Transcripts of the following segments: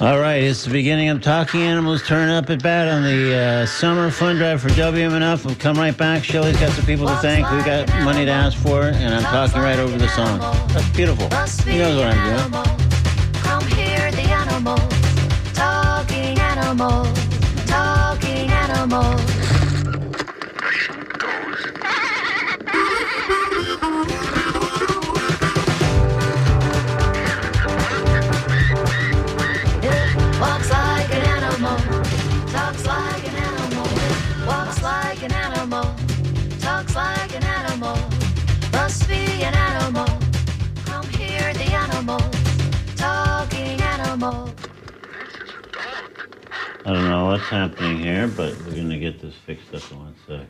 All right, it's the beginning of Talking Animals Turn Up at Bat on the uh, summer fun drive for WMNF. We'll come right back. Shelly's got some people to thank. We got money to ask for, and I'm talking right over the song. That's beautiful. He knows what I'm doing. Come hear the animals, talking animals, talking animals. I don't know what's happening here, but we're going to get this fixed up in one sec.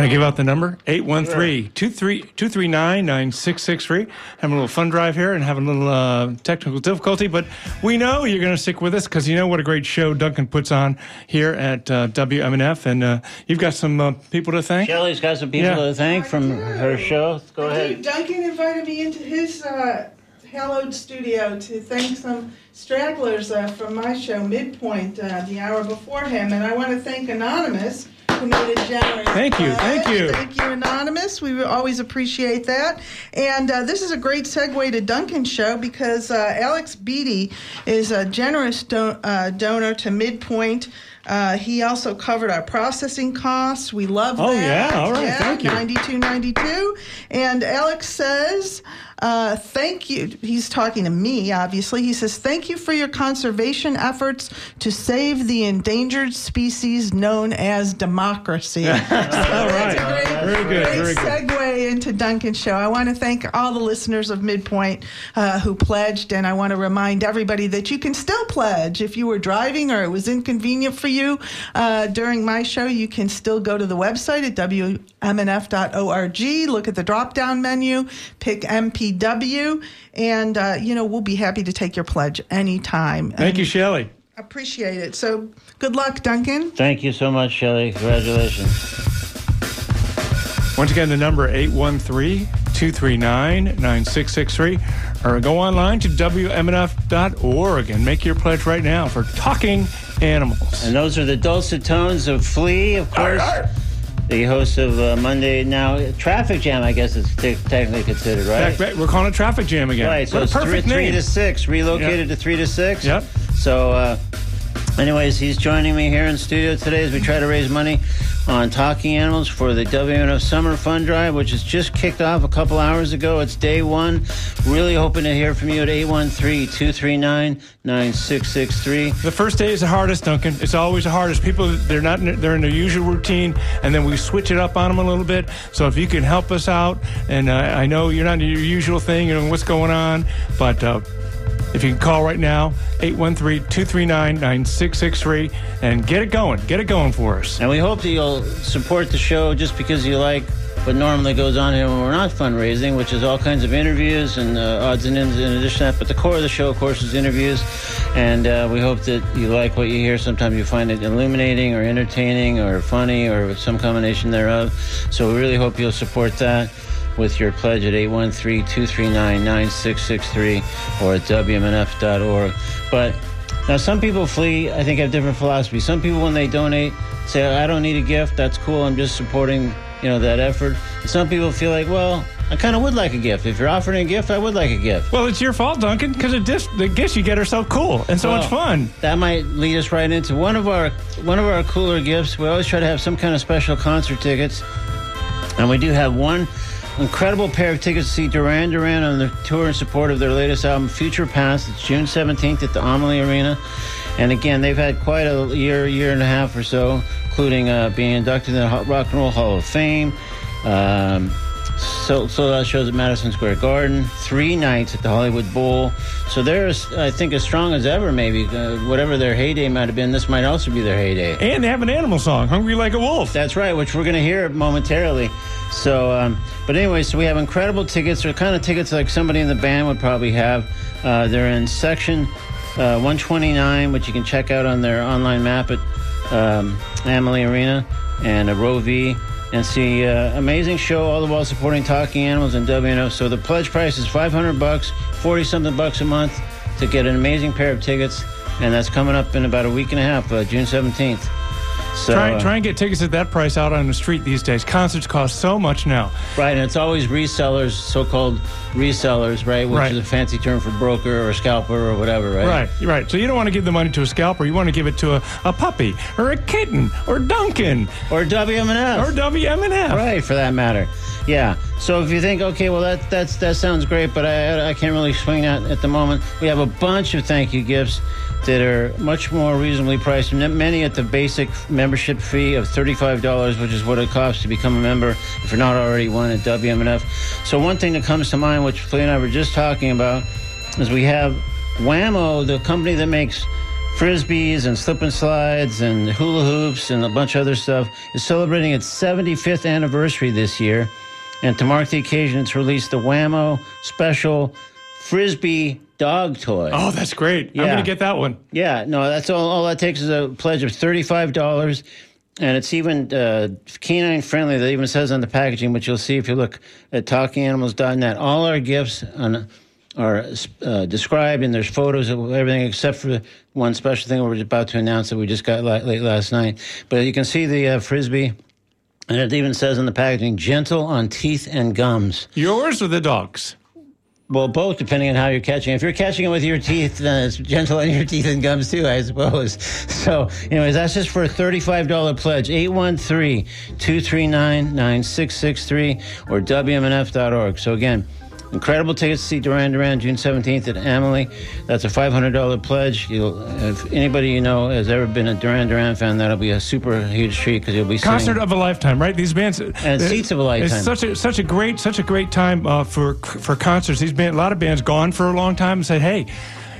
Can I give out the number? 813-239-9663. Having a little fun drive here and having a little uh, technical difficulty, but we know you're going to stick with us because you know what a great show Duncan puts on here at uh, WMNF, and uh, you've got some uh, people to thank. Shelly's got some people Yeah. to thank from her show. Go Dave ahead. Duncan invited me into his uh, hallowed studio to thank some stragglers uh, from my show, Midpoint, uh, the hour before him. And I want to thank Anonymous, a generous Thank you, thank you. Thank you, Anonymous. We always appreciate that. And uh, this is a great segue to Duncan's show because uh, Alex Beatty is a generous uh, donor to Midpoint. Uh, he also covered our processing costs. We love Oh, that. yeah. All right. Yeah, Thank you. 9292. And Alex says, uh, thank you. He's talking to me, obviously. He says, thank you for your conservation efforts to save the endangered species known as democracy. All right. Great, Very good. great Very good. Segue into Duncan's show. I want to thank all the listeners of Midpoint uh, who pledged, and I want to remind everybody that you can still pledge if you were driving or it was inconvenient for you uh, during my show. You can still go to the website at wmnf.org, look at the drop down menu, pick MPW, and uh, you know we'll be happy to take your pledge anytime. Thank you, Shelley. Appreciate it. So good luck, Duncan. Thank you so much, Shelly. Congratulations. Once again, the number 813-239-9663 or go online to WMNF.org and make your pledge right now for talking animals. And those are the dulcet tones of Flea, of course. The host of uh, Monday Now Traffic Jam, I guess it's te- technically considered, right? Back- We're calling it traffic jam again. Right, so it's three, perfect three name. to six, relocated Yep. to three to six. Yep. So, uh, anyways, he's joining me here in studio today as we try to raise money on Talking Animals for the WNF Summer Fund Drive, which has just kicked off a couple hours ago. It's day one. Really hoping to hear from you at 813 239 9663. The first day is the hardest, Duncan. It's always the hardest. People, they're not, they're in their usual routine, and then we switch it up on them a little bit. So if you can help us out, and uh, I know you're not in your usual thing, you know what's going on, but uh, if you can call right now, 813-239-9663, and get it going. Get it going for us. And we hope that you'll support the show just because you like what normally goes on here when we're not fundraising, which is all kinds of interviews and uh, odds and ends in addition to that. But the core of the show, of course, is interviews. And uh, we hope that you like what you hear. Sometimes you find it illuminating or entertaining or funny or some combination thereof. So we really hope you'll support that with your pledge at 813-239-9663 or at WMNF.org. But now some people flee, I think, have different philosophies. Some people, when they donate, say, I don't need a gift. That's cool. I'm just supporting, you know, that effort. And some people feel like, well, I kind of would like a gift. If you're offering a gift, I would like a gift. Well, it's your fault, Duncan, because the, gifts you get are so cool and so much fun. That might lead us right into one of our one of our cooler gifts. We always try to have some kind of special concert tickets, and we do have one incredible pair of tickets to see Duran Duran on the tour in support of their latest album, Future Past. It's June 17th at the Amalie Arena, and again, they've had quite a year, year and a half or so, including uh, being inducted in the Rock and Roll Hall of Fame. Um, So, sold out shows at Madison Square Garden, three nights at the Hollywood Bowl. So they're, I think, as strong as ever. Maybe uh, whatever their heyday might have been, this might also be their heyday. And they have an animal song, "Hungry Like a Wolf." That's right, which we're going to hear momentarily. So, um, but anyway, so we have incredible tickets. They're kind of tickets like somebody in the band would probably have. Uh, they're in section uh, 129, which you can check out on their online map at um, Amalie Arena and a row V and see uh, amazing show all the while supporting talking animals and WNO. So the pledge price is 500 bucks, 40 something bucks a month to get an amazing pair of tickets, and that's coming up in about a week and a half, uh, June 17th. So, Try, uh, try and get tickets at that price out on the street these days. Concerts cost so much now. Right, and it's always resellers, so-called resellers, right? Which Right. is a fancy term for broker or scalper or whatever, right? Right, right. So you don't want to give the money to a scalper. You want to give it to a, a puppy or a kitten or Duncan Or WMNF. or WMNF. Right, for that matter. Yeah. So if you think, okay, well that that's that sounds great, but I I can't really swing that at the moment. We have a bunch of thank you gifts that are much more reasonably priced. Many at the basic membership fee of thirty-five dollars, which is what it costs to become a member if you're not already one at WMNF. So one thing that comes to mind, which Flea and I were just talking about, is we have Wham-O, the company that makes frisbees and slip and slides and hula hoops and a bunch of other stuff is celebrating its 75th anniversary this year. And to mark the occasion, it's released the Wham-O special frisbee dog toy. Oh, that's great. I'm going to get that one. Yeah, no, that's all. All that takes is a pledge of thirty-five dollars, and it's even uh, canine friendly. That even says on the packaging, which you'll see if you look at talkinganimals.net. All our gifts on, are uh, described, and there's photos of everything except for one special thing we're about to announce that we just got late last night. But you can see the uh, frisbee. And it even says on the packaging, gentle on teeth and gums. Yours or the dog's? Well, both, depending on how you're catching. If you're catching it with your teeth, then it's gentle on your teeth and gums too, I suppose. So, anyways, that's just for a $35 pledge. 813 239 9663 or WMNF.org. So, again, incredible tickets to see Duran Duran June 17th at Amalie. That's a $500 pledge. You'll, if anybody you know has ever been a Duran Duran fan, that'll be a super huge treat because you'll be. Concert of a lifetime, right? These bands And seats of a lifetime. It's such a such a great such a great time uh, for for concerts. These band, a lot of bands gone for a long time and said, hey.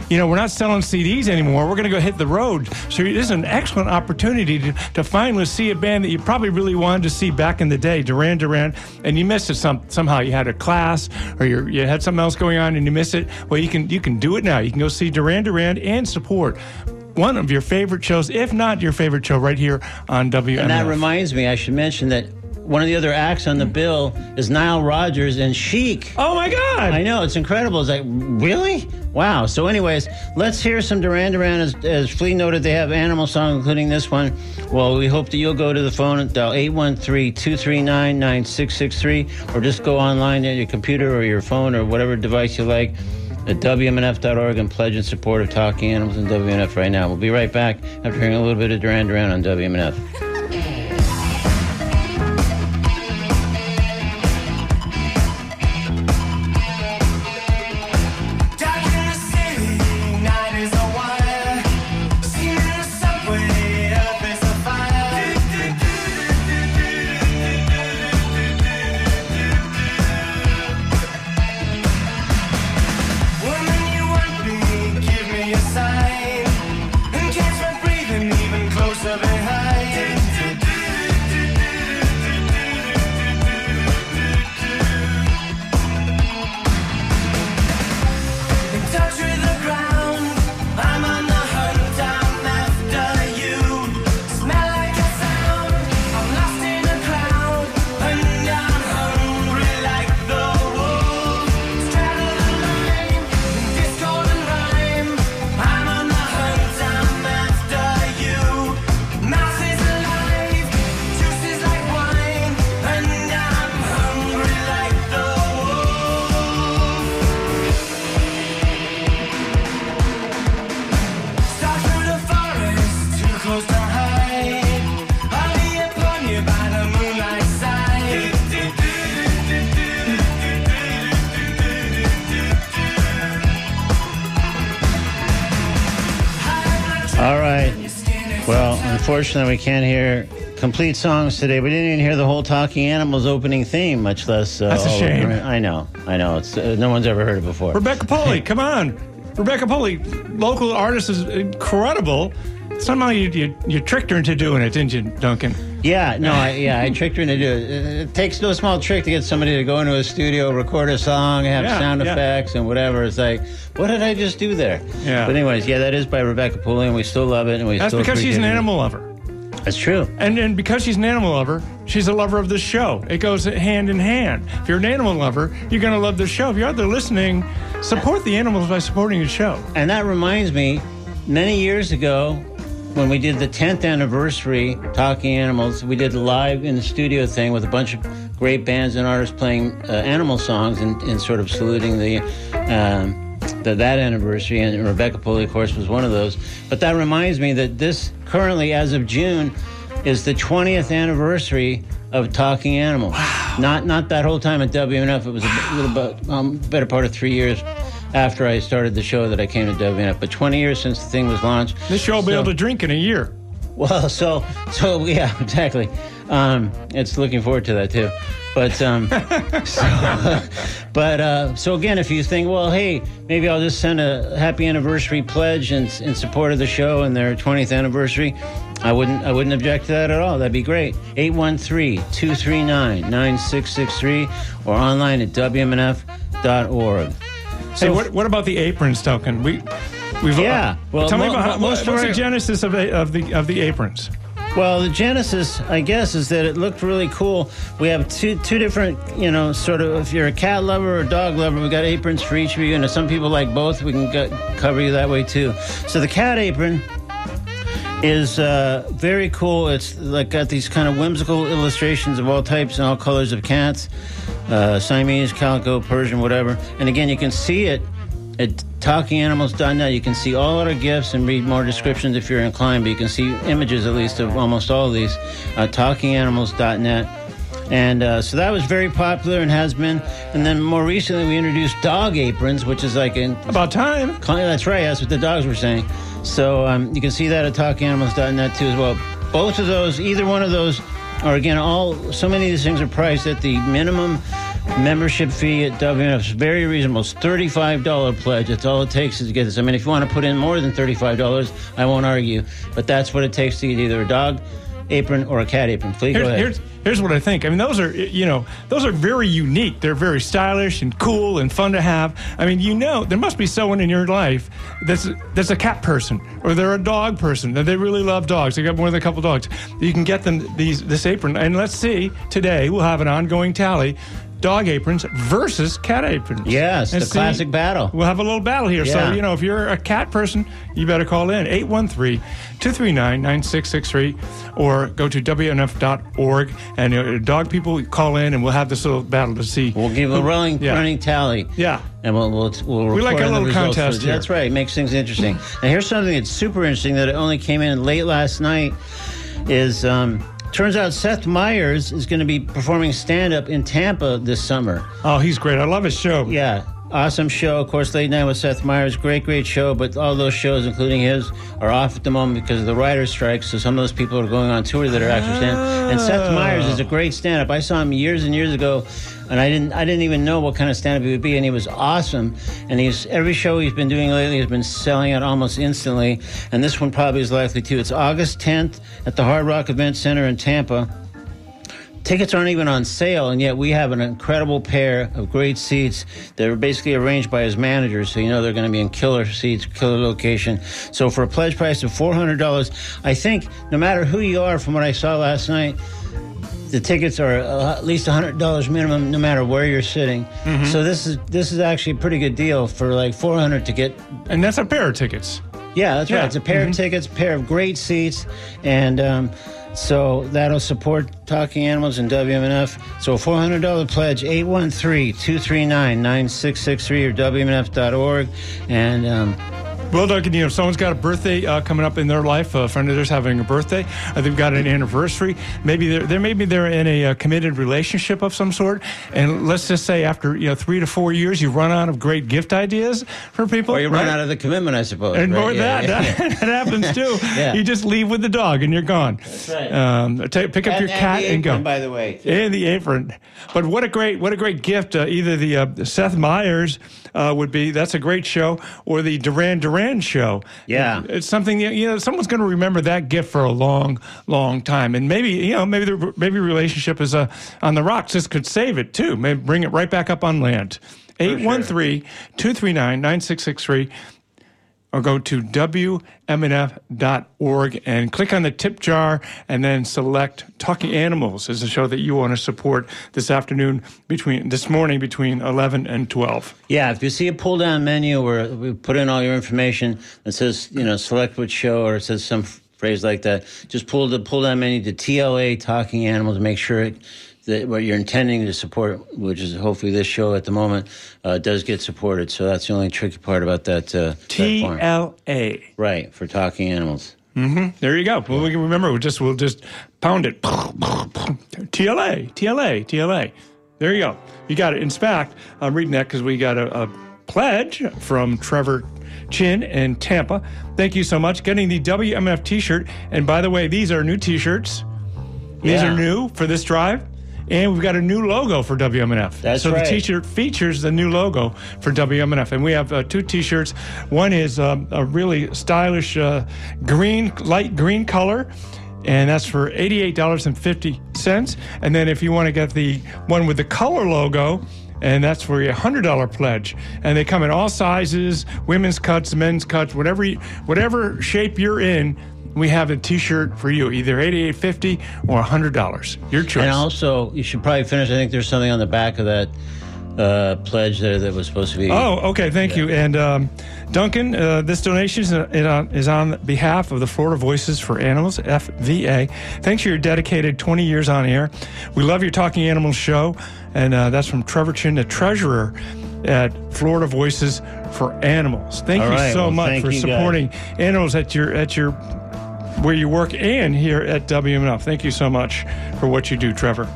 You know, we're not selling CDs anymore. We're going to go hit the road. So this is an excellent opportunity to, to finally see a band that you probably really wanted to see back in the day, Duran Duran, and you missed it some, somehow. You had a class or you you had something else going on and you missed it. Well, you can you can do it now. You can go see Duran Duran and support one of your favorite shows, if not your favorite show, right here on WMF. And that reminds me, I should mention that one of the other acts on the bill is Nile Rodgers and Chic. Oh my God! I know, it's incredible. It's like, really? Wow. So, anyways, let's hear some Duran Duran. As, as Flea noted, they have animal songs, including this one. Well, we hope that you'll go to the phone at dial 813 239 9663 or just go online at your computer or your phone or whatever device you like at WMNF.org and pledge in support of Talking Animals and WMNF right now. We'll be right back after hearing a little bit of Duran Duran on WMNF. unfortunately, we can't hear complete songs today. We didn't even hear the whole Talking Animals opening theme, much less. Uh, That's a shame. it. I know, I know. It's uh, no one's ever heard it before. Rebecca Poley, come on. Rebecca Poley, local artist is incredible. Somehow you, you you tricked her into doing it, didn't you, Duncan? Yeah, no, I, yeah, I tricked her into do it. it. Takes no small trick to get somebody to go into a studio, record a song, have Yeah, sound yeah. effects and whatever. It's like, what did I just do there? Yeah. But anyways, yeah, that is by Rebecca Pooley, and we still love it, and we That's still because she's an animal lover. That's true. And, and because she's an animal lover, she's a lover of this show. It goes hand in hand. If you're an animal lover, you're going to love this show. If you're out there listening, support the animals by supporting the show. And that reminds me, many years ago, when we did the 10th anniversary Talking Animals, we did a live in the studio thing with a bunch of great bands and artists playing uh, animal songs and, and sort of saluting the, um, the that anniversary. And Rebecca Pulley, of course, was one of those. But that reminds me that this currently, as of June, is the 20th anniversary of Talking Animals. Not not that whole time at WNF. It was a, little bit, um, better part of three years after I started the show that I came to WNF. But 20 years since the thing was launched. This show will be able to drink in a year. well, so so yeah, exactly. Um, it's looking forward to that too. But um, so, but uh, so again, if you think, well, hey, maybe I'll just send a happy anniversary pledge in, in support of the show and their 20th anniversary. I wouldn't I wouldn't object to that at all. That'd be great. 813-239-9663 or online at wmnf.org. Hey, what, what about the aprons, Duncan? We, we've, Yeah, well, tell me mo- about how, most what's of the genesis of, of the of the aprons. Well, the genesis, I guess, is that it looked really cool. We have two two different, you know, sort of. If you're a cat lover or a dog lover, we've got aprons for each of you, and if some people like both, we can get, cover you that way too. So the cat apron is uh, very cool. It's like got these kind of whimsical illustrations of all types and all colors of cats, uh, Siamese, calico, Persian, whatever. And again, you can see it at talkinganimals.net. You can see all our gifts and read more descriptions if you're inclined, but you can see images at least of almost all of these at talkinganimals.net. And uh, so that was very popular and has been. And then more recently, we introduced dog aprons, which is like an About time. that's right. That's what the dogs were saying. So um, you can see that at talkinganimals.net too as well. Both of those, either one of those, are again all. So many of these things are priced at the minimum membership fee at WNF. is very reasonable. It's thirty-five dollar pledge. That's all it takes to get this. I mean, if you want to put in more than thirty-five dollars, I won't argue. But that's what it takes to get either a dog apron or a cat apron. Please go ahead. here's, here's what I think. I mean, those are, you know, those are very unique. They're very stylish and cool and fun to have. I mean, you know, there must be someone in your life that's, that's a cat person or they're a dog person that they really love dogs. They got more than a couple dogs. You can get them these this apron. And let's see, today we'll have an ongoing tally. Dog aprons versus cat aprons. Yes, And the classic battle. We'll have a little battle here. Yeah. So, you know, if you're a cat person, you better call in 813 239 9663 or go to WNF.org. And uh, dog people call in and we'll have this little battle to see. We'll give a rolling Yeah. running tally. Yeah. And we'll, we'll, we'll We like a little contest here. That's right. It makes things interesting. now, here's something that's super interesting that only came in late last night is um, turns out Seth Meyers is going to be performing stand-up in Tampa this summer. Oh, he's great. I love his show. Yeah. Awesome show. Of course, Late Night with Seth Meyers. Great, great show. But all those shows, including his, are off at the moment because of the writer's strike. So some of those people are going on tour that are actually stand And Seth ah. Meyers is a great stand up. I saw him years and years ago, and I didn't I didn't even know what kind of stand up he would be. And he was awesome. And he's every show he's been doing lately has been selling out almost instantly. And this one probably is likely too. It's August 10th at the Hard Rock Event Center in Tampa. Tickets aren't even on sale, and yet we have an incredible pair of great seats that are basically arranged by his manager, so you know they're going to be in killer seats, killer location. So for a pledge price of four hundred dollars, I think no matter who you are, from what I saw last night, the tickets are uh, at least hundred dollars minimum, no matter where you're sitting. So this is this is actually a pretty good deal for like four hundred to get And that's a pair of tickets. yeah, that's Yeah. right. It's a pair of tickets, a pair of great seats, and um, so that'll support Talking Animals and WMNF. So a $400 pledge, 813-239-9663 or WMNF.org. And um, Well, Duncan, you know, someone's got a birthday uh, coming up in their life. A friend of theirs having a birthday. Uh, they've got an anniversary. Maybe they're, they're maybe they're in a uh, committed relationship of some sort. And let's just say after you know three to four years, you run out of great gift ideas for people. Or you run out of the commitment, I suppose. And right? more Yeah, that, yeah, that, that happens too. Yeah. You just leave with the dog and you're gone. That's right. Um, ta- pick up And- your and cat the and go. apron, by the way, too. And the apron. But what a great what a great gift. Uh, either the uh, Seth Meyers uh, would be that's a great show, or the Duran Duran show. Yeah. it's something you know someone's going to remember that gift for a long, long time. And maybe you know maybe the maybe relationship is uh, on the rocks. This could save it too. Maybe bring it right back up on land. 813-239-9663 or go to WMNF.org and click on the tip jar and then select Talking Animals as a show that you want to support this afternoon between this morning between 11 and 12. Yeah, if you see a pull down menu where we put in all your information that says, you know, select which show or it says some phrase like that, just pull the pull down menu to TLA Talking Animals make sure it, that what you're intending to support, which is hopefully this show at the moment, uh, does get supported. So that's the only tricky part about that. Uh. TLA. Right, for Talking Animals. There you go. Well, we can remember. We'll just we'll just pound it. TLA, TLA, TLA. There you go. You got it. In fact, I'm reading that because we got a, a pledge from Trevor Chin in Tampa. Thank you so much. Getting the WMF T-shirt. And by the way, these are new T-shirts. These Yeah. are new for this drive. And we've got a new logo for WMNF. That's so right. the T-shirt features the new logo for WMNF, and we have uh, two T-shirts. One is um, a really stylish uh, green, light green color, and that's for eighty-eight dollars and fifty cents. And then if you want to get the one with the color logo. And that's for a hundred dollar pledge, and they come in all sizes, women's cuts, men's cuts, whatever you, whatever shape you're in. We have a T-shirt for you, either eighty-eight fifty or hundred dollars. Your choice. And also, you should probably finish. I think there's something on the back of that uh, pledge there that was supposed to be. Oh, okay. Thank you. And um, Duncan, uh, this donation is, is on- is on behalf of the Florida Voices for Animals, FVA. Thanks for your dedicated 20 years on air. We love your Talking Animals show. And uh, that's from Trevor Chin, the treasurer at Florida Voices for Animals. Thank All you right. so Well, much for you, guys. supporting animals at your at your where you work and here at WMNF. Thank you so much for what you do, Trevor.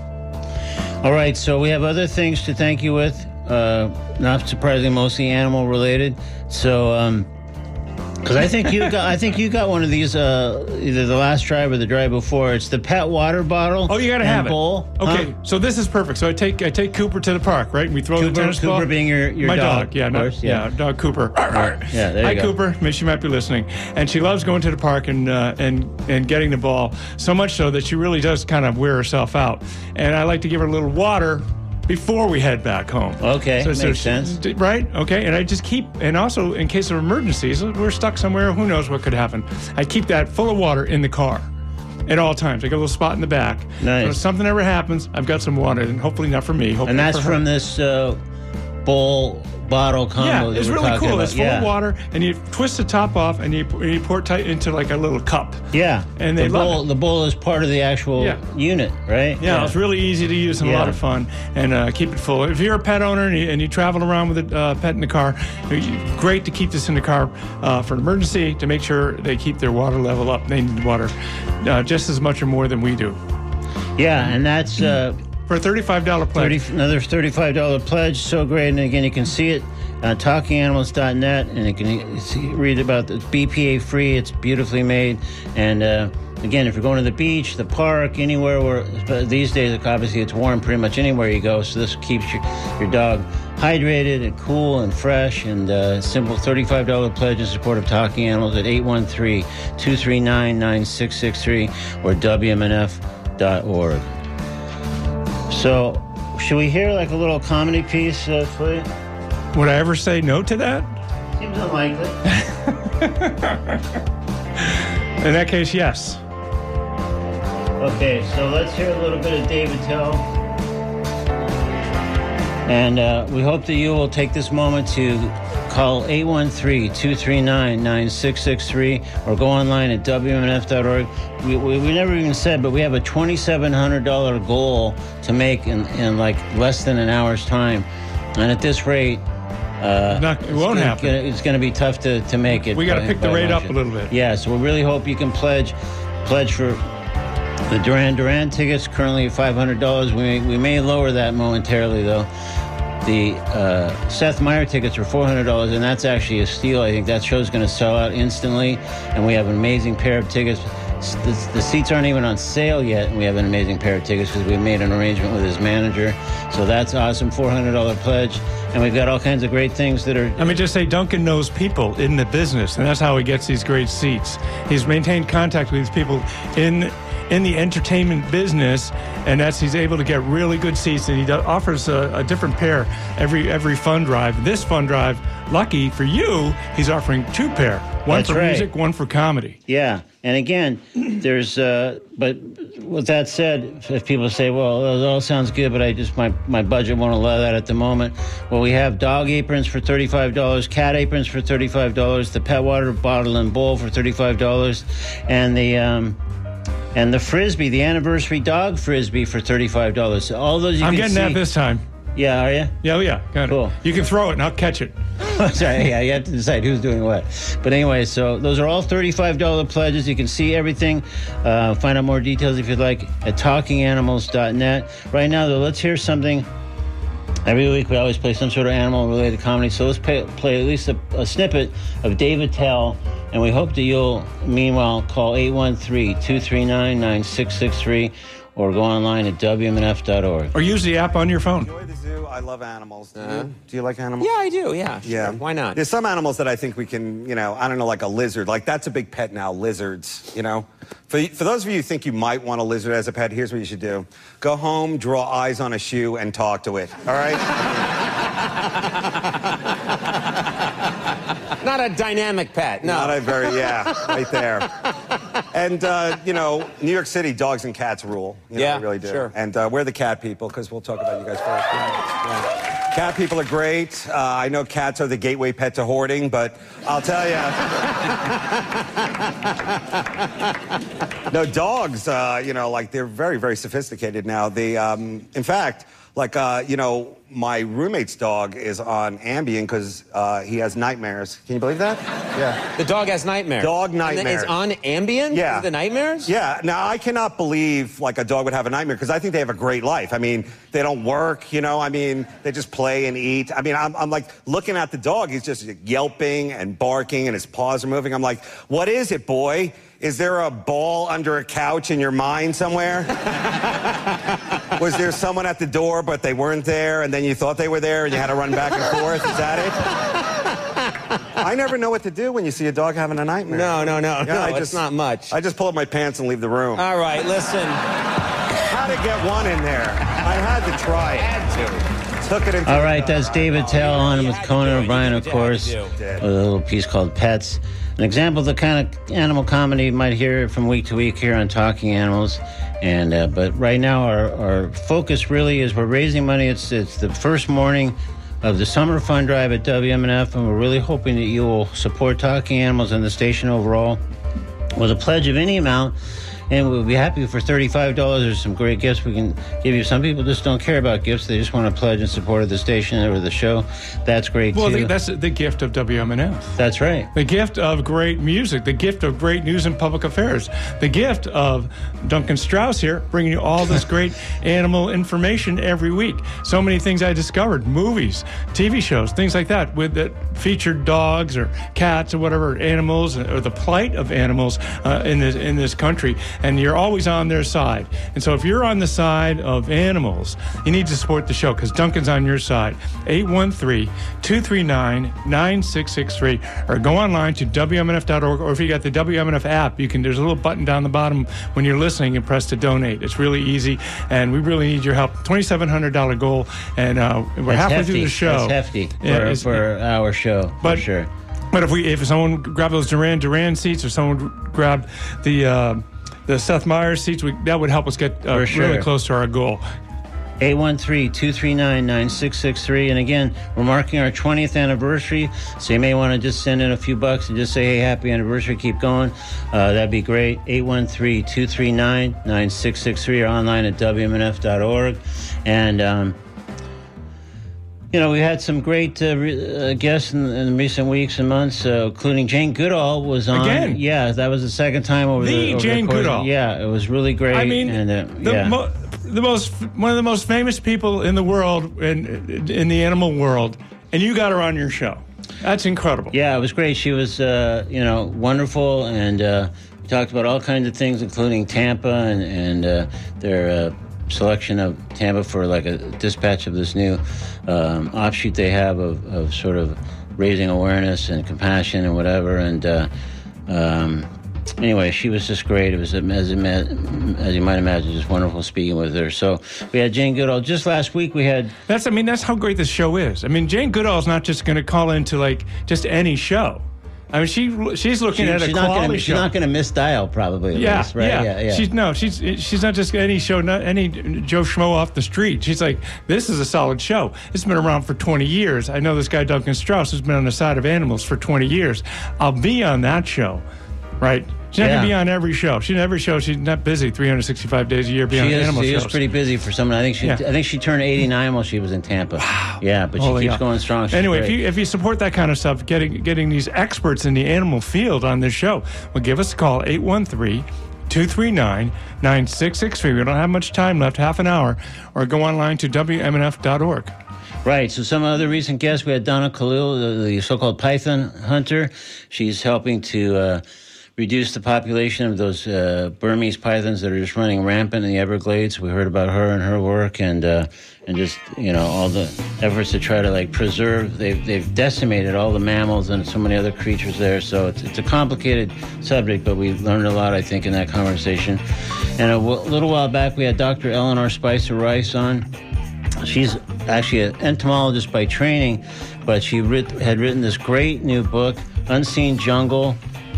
All right, so we have other things to thank you with. Uh, not surprisingly, mostly animal related. So, because I think you got, I think you got one of these, uh, either the last drive or the drive before. It's the pet water bottle. Oh, you got to and have it. bowl. Okay, Huh? so this is perfect. So I take I take Cooper to the park, right? And we throw the Cooper, tennis Cooper ball. being your, your my dog, dog, yeah, of no, course, yeah, dog Cooper. Yeah, there you Hi, go. Cooper. Maybe she might be listening, and she loves going to the park and uh, and and getting the ball so much so that she really does kind of wear herself out. And I like to give her a little water before we head back home. Okay, makes she- sense. right? Okay, and I just keep, and also in case of emergencies, we're stuck somewhere. Who knows what could happen? I keep that full of water in the car. At all times, I got a little spot in the back. Nice. So if something ever happens, I've got some water, and hopefully not for me. Hopefully And that's from this uh, bowl bottle combo. Yeah, it's really cool. about. It's full yeah. of water, and you twist the top off, and you, and you pour it tight into like a little cup. Yeah, And they the love bowl. it. The bowl is part of the actual Yeah. unit, right? Yeah, it's really easy to use and a lot of fun, and uh, keep it full. If you're a pet owner and you, and you travel around with a uh, pet in the car, great to keep this in the car uh, for an emergency to make sure they keep their water level up. They need water uh, just as much or more than we do. Yeah, and that's uh, For a $35 pledge. 30, another thirty-five dollar pledge. So great, and again, you can see it on TalkingAnimals.net, and you can see, read about the BPA free. It's beautifully made, and uh, again, if you're going to the beach, the park, anywhere where these days, obviously, it's warm pretty much anywhere you go. So this keeps your your dog hydrated and cool and fresh. And uh, simple thirty-five dollar pledge in support of Talking Animals at 813-239-9663 or WMNF.org. So, should we hear like a little comedy piece, uh, you? Would I ever say no to that? Seems unlikely. In that case, yes. okay, so let's hear a little bit of Dave Attell. And uh, we hope that you will take this moment to call 813-239-9663 or go online at WMNF.org. We, we, we never even said, but we have a $2,700 goal to make in, in like less than an hour's time. And at this rate, uh, Not- it won't it's happen. Gonna, it's going to be tough to, to make it. We gotta by- pick the rate up a little bit. Yeah, so we really hope you can pledge pledge for the Duran Duran tickets. Currently at five hundred dollars. We may, we may lower that momentarily though. The uh, Seth Meyer tickets hundred dollars, and that's actually a steal. I think that show's going to sell out instantly, and we have an amazing pair of tickets. The, the seats aren't even on sale yet, and we have an amazing pair of tickets because we made an arrangement with his manager. So that's awesome. Four hundred dollar pledge, and we've got all kinds of great things that are Let me just say Duncan knows people in the business, and that's how he gets these great seats. He's maintained contact with these people in in the entertainment business, and that's he's able to get really good seats. And he offers a, a different pair every every fund drive. This fund drive, lucky for you, he's offering two pair: one That's for right. music, one for comedy. Yeah, and again, there's. Uh, but with that said, if people say, "Well, it all sounds good," but I just my my budget won't allow that at the moment. Well, we have dog aprons for thirty five dollars, cat aprons for thirty five dollars, the pet water bottle and bowl for thirty five dollars, and the. Um, and the frisbee, the anniversary dog frisbee for thirty-five dollars. All those you I'm getting see. that this time. Yeah, are you? Yeah, oh, yeah, got it. Cool. You can throw it, and I'll catch it. Sorry, yeah, you have to decide who's doing what. But anyway, so those are all $35 pledges. You can see everything. Uh, find out more details if you'd like at talkinganimals.net. Right now, though, let's hear something. Every week we always play some sort of animal related comedy. So let's play, play at least a, a snippet of Dave Attell. And we hope that you'll, meanwhile, call 813 239 9663 or go online at WMNF.org. Or use the app on your phone. Enjoy the zoo. I love animals. Do, you? Uh-huh. Do you like animals? Yeah, I do. Yeah. sure. Yeah. Why not? There's some animals that I think we can, you know, I don't know, like a lizard. Like that's a big pet now, lizards, you know. For, for those of you who think you might want a lizard as a pet, here's what you should do. Go home, draw eyes on a shoe, and talk to it. All right? Not a dynamic pet. No. Not a very, yeah, right there. And, uh, you know, New York City, dogs and cats rule. You know, Yeah, they really do. sure. And uh, we're the cat people, because we'll talk about you guys first. Yeah. Cat people are great. Uh, I know cats are the gateway pet to hoarding, but I'll tell you. no, dogs, uh, you know, like they're very, very sophisticated now. They, um, in fact, like, uh, you know, my roommate's dog is on Ambien because uh, he has nightmares. Can you believe that? Yeah. the dog has nightmares. Dog And nightmares. It's on Ambien? Yeah. The nightmares? Yeah. Now I cannot believe like a dog would have a nightmare because I think they have a great life. I mean, they don't work. You know, I mean, they just play and eat. I mean, I'm, I'm like looking at the dog. He's just yelping and barking, and his paws are moving. I'm like, what is it, boy? Is there a ball under a couch in your mind somewhere? Was there someone at the door, but they weren't there, and then you thought they were there, and you had to run back and forth? Is that it? I never know what to do when you see a dog having a nightmare. No, no, no, Yeah, no. I it's just- not much. I just pull up my pants and leave the room. All right, listen. How to get one in there. I had to try it. Had to. Took it All right, that's Dave Attell on with Conan O'Brien, of course, with a little piece called Pets. An example of the kind of animal comedy you might hear from week to week here on Talking Animals. And uh, but right now our, our focus really is we're raising money. It's it's the first morning of the summer fund drive at WMNF, and we're really hoping that you will support Talking Animals and the station overall with a pledge of any amount. And we'll be happy for $35. There's some great gifts we can give you. Some people just don't care about gifts. They just want to pledge in support of the station or the show. That's great, Well, too. the, that's the gift of WMNF. That's right. The gift of great music, the gift of great news and public affairs, the gift of Duncan Strauss here bringing you all this great animal information every week. So many things I discovered, movies, TV shows, things like that, with that featured dogs or cats or whatever animals or the plight of animals uh, in this in this country. And you're always on their side. And so if you're on the side of animals, you need to support the show because Duncan's on your side. 813 239 9663 or go online to WMNF.org or if you got the WMNF app, you can there's a little button down the bottom when you're listening and press to donate. It's really easy and we really need your help. $2,700 goal and uh, we're That's halfway hefty. through the show. That's hefty Yeah, for, it's- for our show, But- for sure. But if we if someone grabbed those Duran Duran seats or someone grabbed the uh, the Seth Meyers seats, we, that would help us get uh, sure. really close to our goal. 813-239-9663 and again we're marking our 20th anniversary. So you may want to just send in a few bucks and just say hey happy anniversary. Keep going. Uh, that'd be great. 813-239-9663 or online at wmnf.org and um, you know, we had some great uh, re- uh, guests in, in recent weeks and months, uh, including Jane Goodall was on. Again? Yeah, that was the second time over The the, over Jane the. Goodall. Yeah, it was really great. I mean, and, uh, the, yeah. mo- the most one of the most famous people in the world in in the animal world, and you got her on your show. That's incredible. Yeah, it was great. She was, uh, you know, wonderful, and uh, we talked about all kinds of things, including Tampa and and uh, their uh, selection of Tampa for like a dispatch of this new um, offshoot they have of, of sort of raising awareness and compassion and whatever. And uh, um, anyway, she was just great. It was as, as you might imagine, just wonderful speaking with her. So we had Jane Goodall. Just last week, we had That's I mean that's how great this show is. I mean Jane Goodall is not just going to call into like just any show. I mean she she's looking she- at a she's not quality gonna, show. she's not going to misdial probably. Yeah, least, right? yeah, yeah, She's no, she's she's not just any show, not any Joe Schmo off the street. She's like, this is a solid show. It's been around for 20 years. I know this guy Duncan Strauss has been on the side of animals for 20 years. I'll be on that show, right? She's not Yeah. gonna be on every show. She's on every show. She's not busy 365 days a year being She on is, animal she shows. is pretty busy for someone. I think she, Yeah. I think she turned 89 while she was in Tampa. Wow. Yeah, but she keeps hell. going strong. She's Anyway, if you if you support that kind of stuff, getting getting these experts in the animal field on this show, well, give us a call 813-239-9663. We don't have much time left, half an hour, or go online to wmnf.org. Right. So some other recent guests, we had Donna Kalil, the, the so-called python hunter. She's helping to uh, reduce the population of those uh, Burmese pythons that are just running rampant in the Everglades. We heard about her and her work, and uh, and just you know all the efforts to try to like preserve. They've they've decimated all the mammals and so many other creatures there. So it's it's a complicated subject, but we learned a lot, I think, in that conversation. And a w- little while back, we had Dr. Eleanor Spicer Rice on. She's actually an entomologist by training, but she writ- had written this great new book, Unseen Jungle.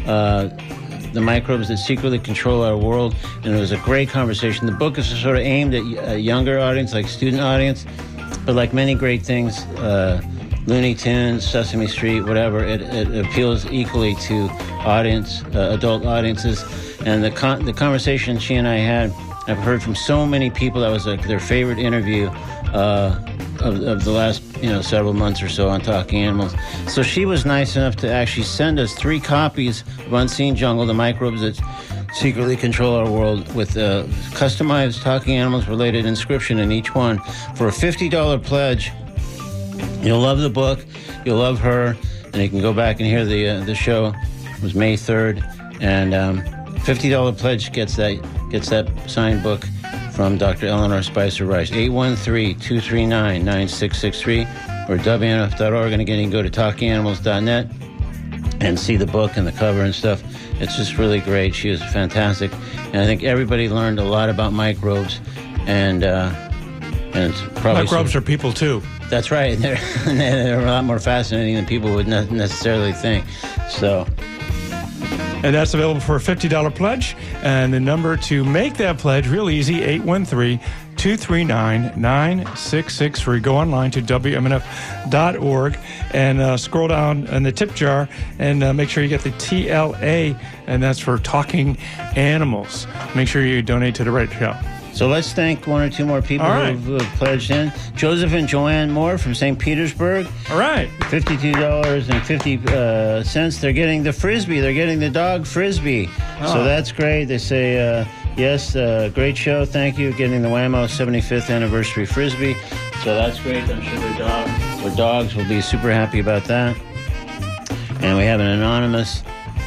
Uh, the microbes that secretly control our world, and it was a great conversation. The book is sort of aimed at a younger audience, like student audience, but like many great things, uh, Looney Tunes, Sesame Street, whatever, it, it appeals equally to audience, uh, adult audiences. And the con- the conversation she and I had, I've heard from so many people that was like their favorite interview uh, of, of the last you know several months or so on Talking Animals. So she was nice enough to actually send us three copies of Unseen Jungle, the microbes that secretly control our world, with a customized Talking Animals related inscription in each one for a fifty dollar pledge. You'll love the book. You'll love her, and you can go back and hear the uh, the show. It was May third, and um, fifty dollar pledge gets that gets that signed book from Dr. Eleanor Spicer Rice. 813-239-9663 or WNF.org. And again, you can go to talkinganimals.net and see the book and the cover and stuff. It's just really great. She was fantastic, and I think everybody learned a lot about microbes, and uh, and probably Microbes are people too. that's right. They're, they're a lot more fascinating than people would necessarily think. So, And that's available for a $50 pledge. And the number to make that pledge, real easy, 813 239 9663. Go online to WMNF.org and uh, scroll down in the tip jar and uh, make sure you get the TLA, and that's for Talking Animals. Make sure you donate to the right show. So let's thank one or two more people right. who've, who've pledged in. Joseph and Joanne Moore from St. Petersburg, All right. $52.50. uh. They're getting the frisbee. They're getting the dog frisbee. So Oh. that's great. They say uh, yes, uh, great show. Thank you. Getting the Wham-O 75th anniversary frisbee. So that's great. I'm sure their dog, their dogs will be super happy about that. And we have an anonymous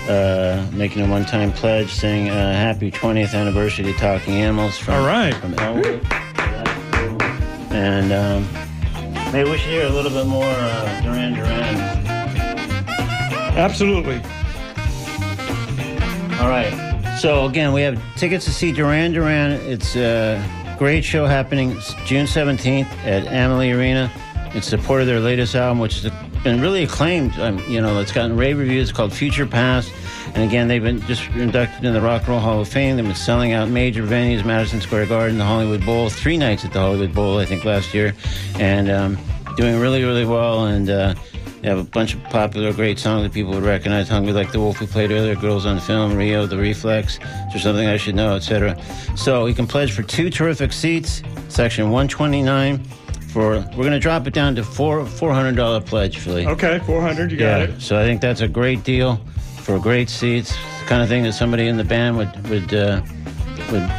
uh, making a one-time pledge saying uh, happy 20th anniversary to Talking Animals from All right. from Elwood. And um, maybe we should hear a little bit more uh, Duran Duran. Absolutely. All right. So again, we have tickets to see Duran Duran. It's a great show happening June 17th at Amalie Arena in support of their latest album, which has been really acclaimed. Um, you know, it's gotten rave reviews. It's called Future Past. And again, they've been just inducted in the Rock and Roll Hall of Fame. They've been selling out major venues, Madison Square Garden, the Hollywood Bowl, three nights at the Hollywood Bowl, I think, last year, and um, doing really, really well. And uh, they have a bunch of popular, great songs that people would recognize. Hungry Like the Wolf we played earlier, Girls on Film, Rio, The Reflex, Is there something I should know, etc. So you can pledge for two terrific seats, section 129, for we're going to drop it down to four four hundred dollar pledge, Philly. Okay, 400. You got yeah. it. So I think that's a great deal for great seats. The kind of thing that somebody in the band would would uh, would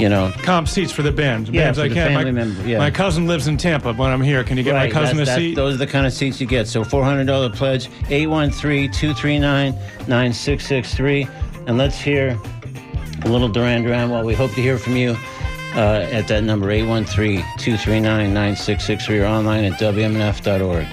you know. Comp seats for the band. Yeah, Bands for I the can. family my, member, yeah. my cousin lives in Tampa. When I'm here, can you get my Right, cousin a that's- that- seat? Those are the kind of seats you get. So $400 pledge, 813-239-9663. And let's hear a little Duran Duran. Well, we hope to hear from you uh, at that number, 813-239-9663 or online at WMNF.org.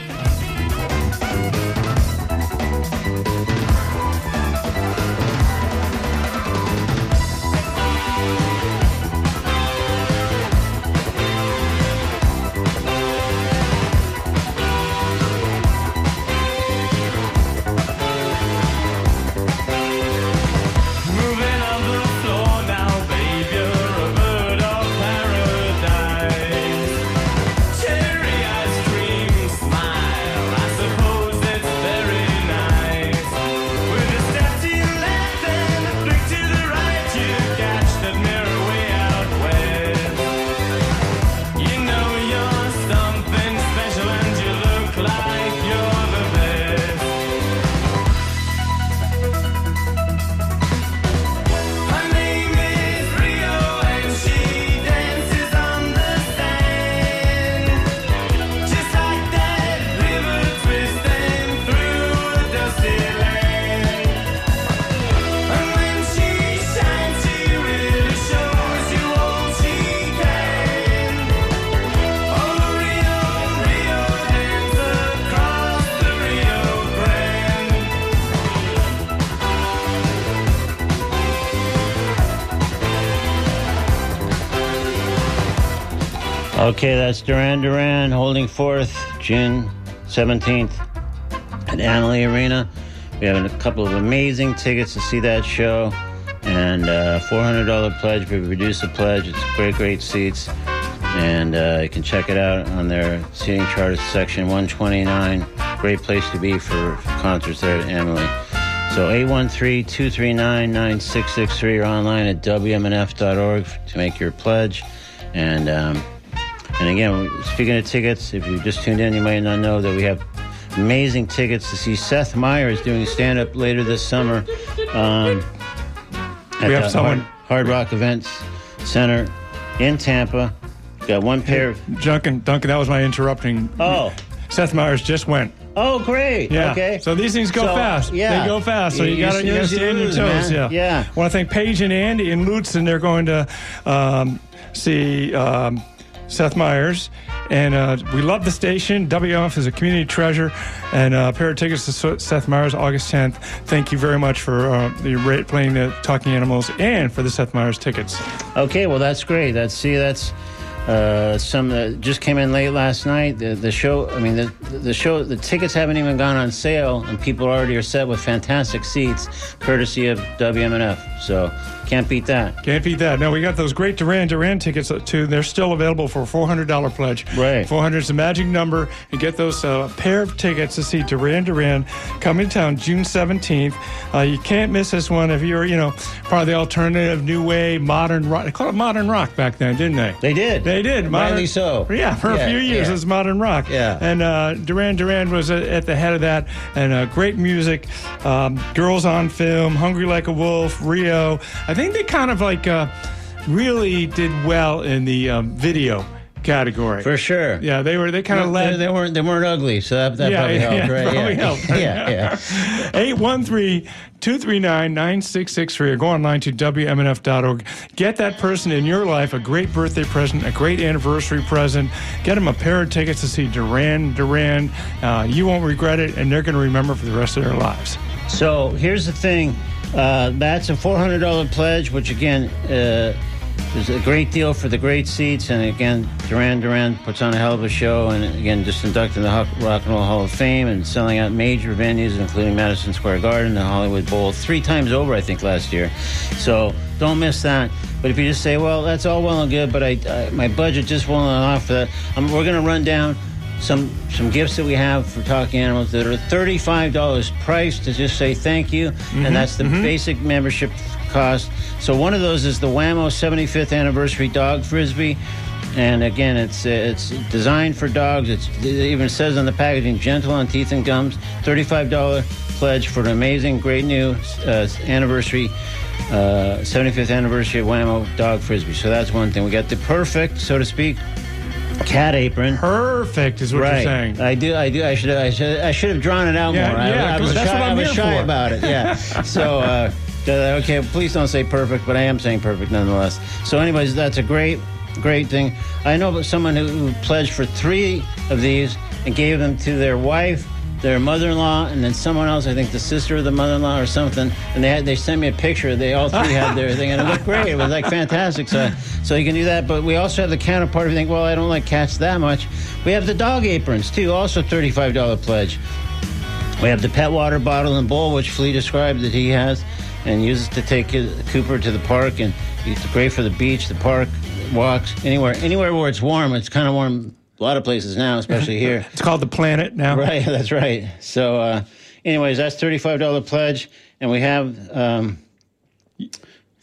Okay, that's Duran Duran holding forth June 17th at Amalie Arena. We have a couple of amazing tickets to see that show and uh, $400 pledge. We reduced the pledge. It's great, great seats. And uh, you can check it out on their seating chart section 129. Great place to be for, for concerts there at Amalie. So 813-239-9663 or online at WMNF.org to make your pledge. And um, and again, speaking of tickets, if you just tuned in, you might not know that we have amazing tickets to see Seth Meyers doing stand up later this summer. Um, at We have the someone- Hard, Hard Rock Events Center in Tampa. Got one pair of. Duncan, Duncan, that was my interrupting. Oh. Seth Meyers just went. Oh, great. Yeah. Okay. So these things go So, fast. yeah. They go fast. So You- you, got to you stay on your toes. man. Yeah. Yeah. I want to thank Paige and Andy in Lutz, and they're going to um, see um, Seth Meyers. And uh, we love the station. WMF is a community treasure. And uh, a pair of tickets to Seth Meyers August 10th. Thank you very much for uh, the rate playing the Talking Animals and for the Seth Meyers tickets. Okay, well that's great. That's see, that's uh, some that just came in late last night. The the show, I mean the the show, the tickets haven't even gone on sale, and people already are set with fantastic seats, courtesy of WMNF. So can't beat that. Can't beat that. Now we got those great Duran Duran tickets uh, too. They're still available for a four hundred dollar pledge. Right. Four hundred is the magic number. And get those uh, pair of tickets to see Duran Duran coming to town June seventeenth. Uh, you can't miss this one if you're, you know, part of the alternative, new wave, modern rock. They called it modern rock back then, didn't they? They did. They did. Rightly so. Yeah, for Yeah, a few years yeah. was modern rock. Yeah. And uh, Duran Duran was at, at the head of that, and uh, great music. Um, Girls on Film, Hungry Like a Wolf, Rio. I think they kind of like uh, really did well in the um, video category. For sure. Yeah, they were. They kind of They, led. they weren't they weren't ugly, so that, that Yeah, probably yeah, helped, right? probably yeah. helped. yeah, yeah. 813-239-9663 or go online to WMNF.org. Get that person in your life a great birthday present, a great anniversary present. Get them a pair of tickets to see Duran Duran. Uh, you won't regret it, and they're going to remember for the rest of their lives. So here's the thing. Uh, that's a $400 pledge, which again uh, is a great deal for the great seats. And again, Duran Duran puts on a hell of a show. And again, just inducted in the Rock and Roll Hall of Fame and selling out major venues, including Madison Square Garden, the Hollywood Bowl, three times over, I think, last year. So don't miss that. But if you just say, well, that's all well and good, but I, I my budget just won't allow for that, um, we're going to run down some some gifts that we have for talking animals that are thirty-five dollars priced to just say thank you, and that's the basic membership cost. So one of those is the Wham-O 75th anniversary dog frisbee. And again, it's uh, it's designed for dogs. It's, it even says on the packaging, gentle on teeth and gums. Thirty-five dollar pledge for an amazing, great new uh, anniversary, uh, 75th anniversary of Wham-O dog frisbee. So that's one thing. We got the perfect, so to speak, cat apron. Perfect is what right. you're saying. I do. I do. I should. I should. I should have drawn it out Yeah, more. I, yeah, was that's shy, what I'm I was shy about it. Yeah. so. Uh, Uh, okay, please don't say perfect, but I am saying perfect nonetheless. So, anyways, that's a great, great thing. I know someone who, who pledged for three of these and gave them to their wife, their mother-in-law, and then someone else. I think the sister of the mother-in-law or something. And they had, they sent me a picture. They all three had their thing, and it looked great. It was like fantastic. So, so you can do that. But we also have the counterpart. If you think, well, I don't like cats that much. We have the dog aprons too. Also, thirty-five dollar pledge. We have the pet water bottle and bowl, which Flea described that he has and uses to take Cooper to the park. And it's great for the beach, the park, walks, anywhere, anywhere where it's warm. It's kind of warm a lot of places now, especially here. It's called the Planet now. Right, that's right. So, uh, anyways, that's thirty-five dollar pledge, and we have um,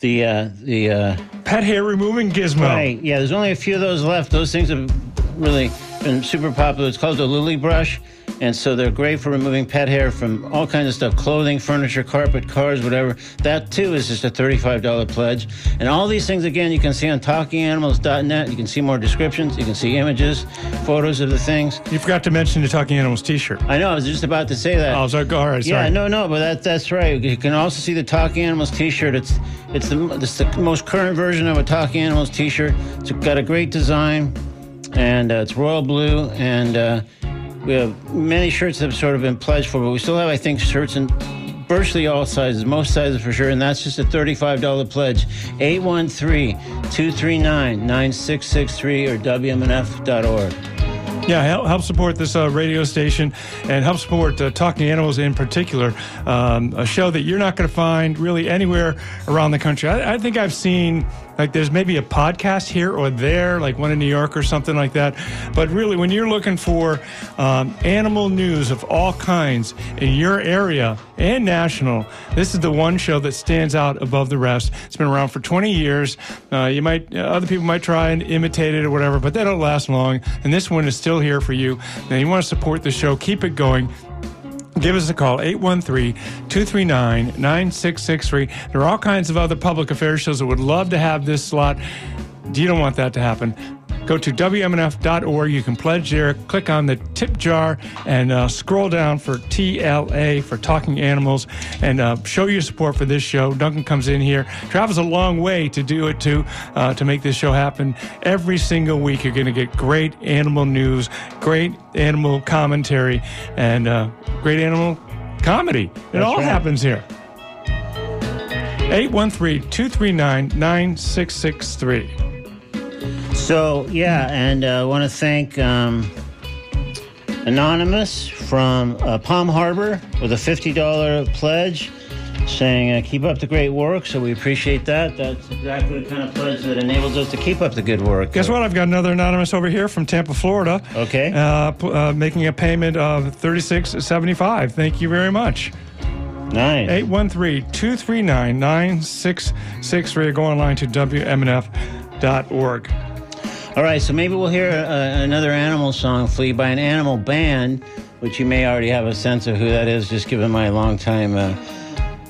the uh, the uh, Pet hair removing gizmo. right. Yeah, there's only a few of those left. Those things have really been super popular. It's called the Lilly Brush, and so they're great for removing pet hair from all kinds of stuff: clothing, furniture, carpet, cars, whatever. That too is just a thirty-five dollar pledge. And all these things again, you can see on TalkingAnimals.net. You can see more descriptions. You can see images, photos of the things. You forgot to mention the Talking Animals T-shirt. I know. I was just about to say that. Oh, sorry, all right, sorry. Yeah, no, no, but that, that's right. You can also see the Talking Animals T-shirt. It's it's the it's the most current version of a Talking Animals T-shirt. It's got a great design, and uh, it's royal blue. And uh, we have many shirts that have sort of been pledged for, but we still have, I think, shirts in virtually all sizes, most sizes for sure. And that's just a thirty-five dollar pledge. 813-239-9663 or WMNF.org. Yeah, help, help support this uh, radio station and help support uh, Talking Animals in particular, um, a show that you're not going to find really anywhere around the country. I, I think I've seen like there's maybe a podcast here or there, like one in New York or something like that. But really, when you're looking for um, animal news of all kinds in your area and national, this is the one show that stands out above the rest. It's been around for 20 years. Uh, you might, uh, other people might try and imitate it or whatever, but they don't last long. And this one is still here for you. And you want to support the show, keep it going. Give us a call, 813 239 9663. There are all kinds of other public affairs shows that would love to have this slot. Do you don't want that to happen. Go to WMNF.org. You can pledge there. Click on the tip jar and uh, scroll down for TLA for Talking Animals and uh, show your support for this show. Duncan comes in here, travels a long way to do it too, uh, to make this show happen. Every single week, you're going to get great animal news, great animal commentary, and uh, great animal comedy. It That's all right. happens here. 813 239 9663. So yeah, and uh, I want to thank um, Anonymous from uh, Palm Harbor with a fifty dollar pledge, saying uh, keep up the great work. So we appreciate that. That's exactly the kind of pledge that enables us to keep up the good work. Guess what? I've got another anonymous over here from Tampa, Florida. Okay. Uh, uh, making a payment of thirty six seventy five. Thank you very much. Nice. 813-239-9663 or go online to wmnf.org. All right, so maybe we'll hear uh, another animal song, Flea, by an animal band, which you may already have a sense of who that is, just given my long time uh,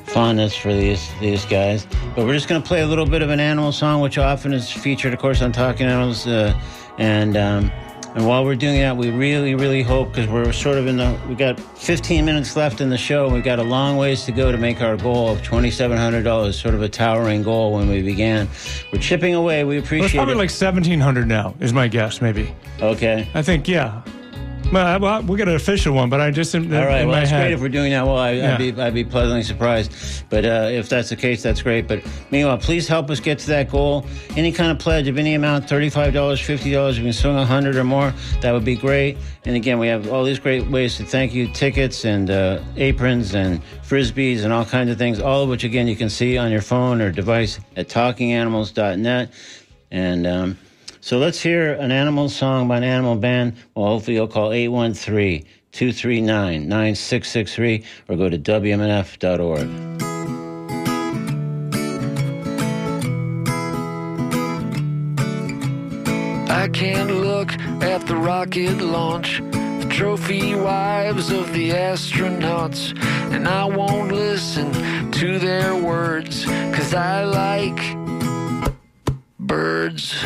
fondness for these these guys. But we're just going to play a little bit of an animal song, which often is featured, of course, on Talking Animals. Uh, and um, and while we're doing that, we really, really hope because we're sort of in the we got 15 minutes left in the show. We've got a long ways to go to make our goal of $2,700, sort of a towering goal when we began. We're chipping away. We Well, it's appreciate probably it. like 1700 now, is my guess, maybe. okay. I think, yeah. Well, well we'll get an official one, but I just in, All right. in Well, my that's head. great if we're doing that. Well, I, Yeah. I'd, be, I'd be pleasantly surprised. But uh, if that's the case, that's great. But meanwhile, please help us get to that goal. Any kind of pledge of any amount $35, $50, if you can swing a 100 or more, that would be great. And again, we have all these great ways to thank you tickets and uh, aprons and frisbees and all kinds of things, all of which, again, you can see on your phone or device at talkinganimals.net. And um, So let's hear an animal song by an animal band. Well, hopefully you'll call 813 239 9663 or go to WMNF.org. I can't look at the rocket launch, the trophy wives of the astronauts, and I won't listen to their words, cause I like birds.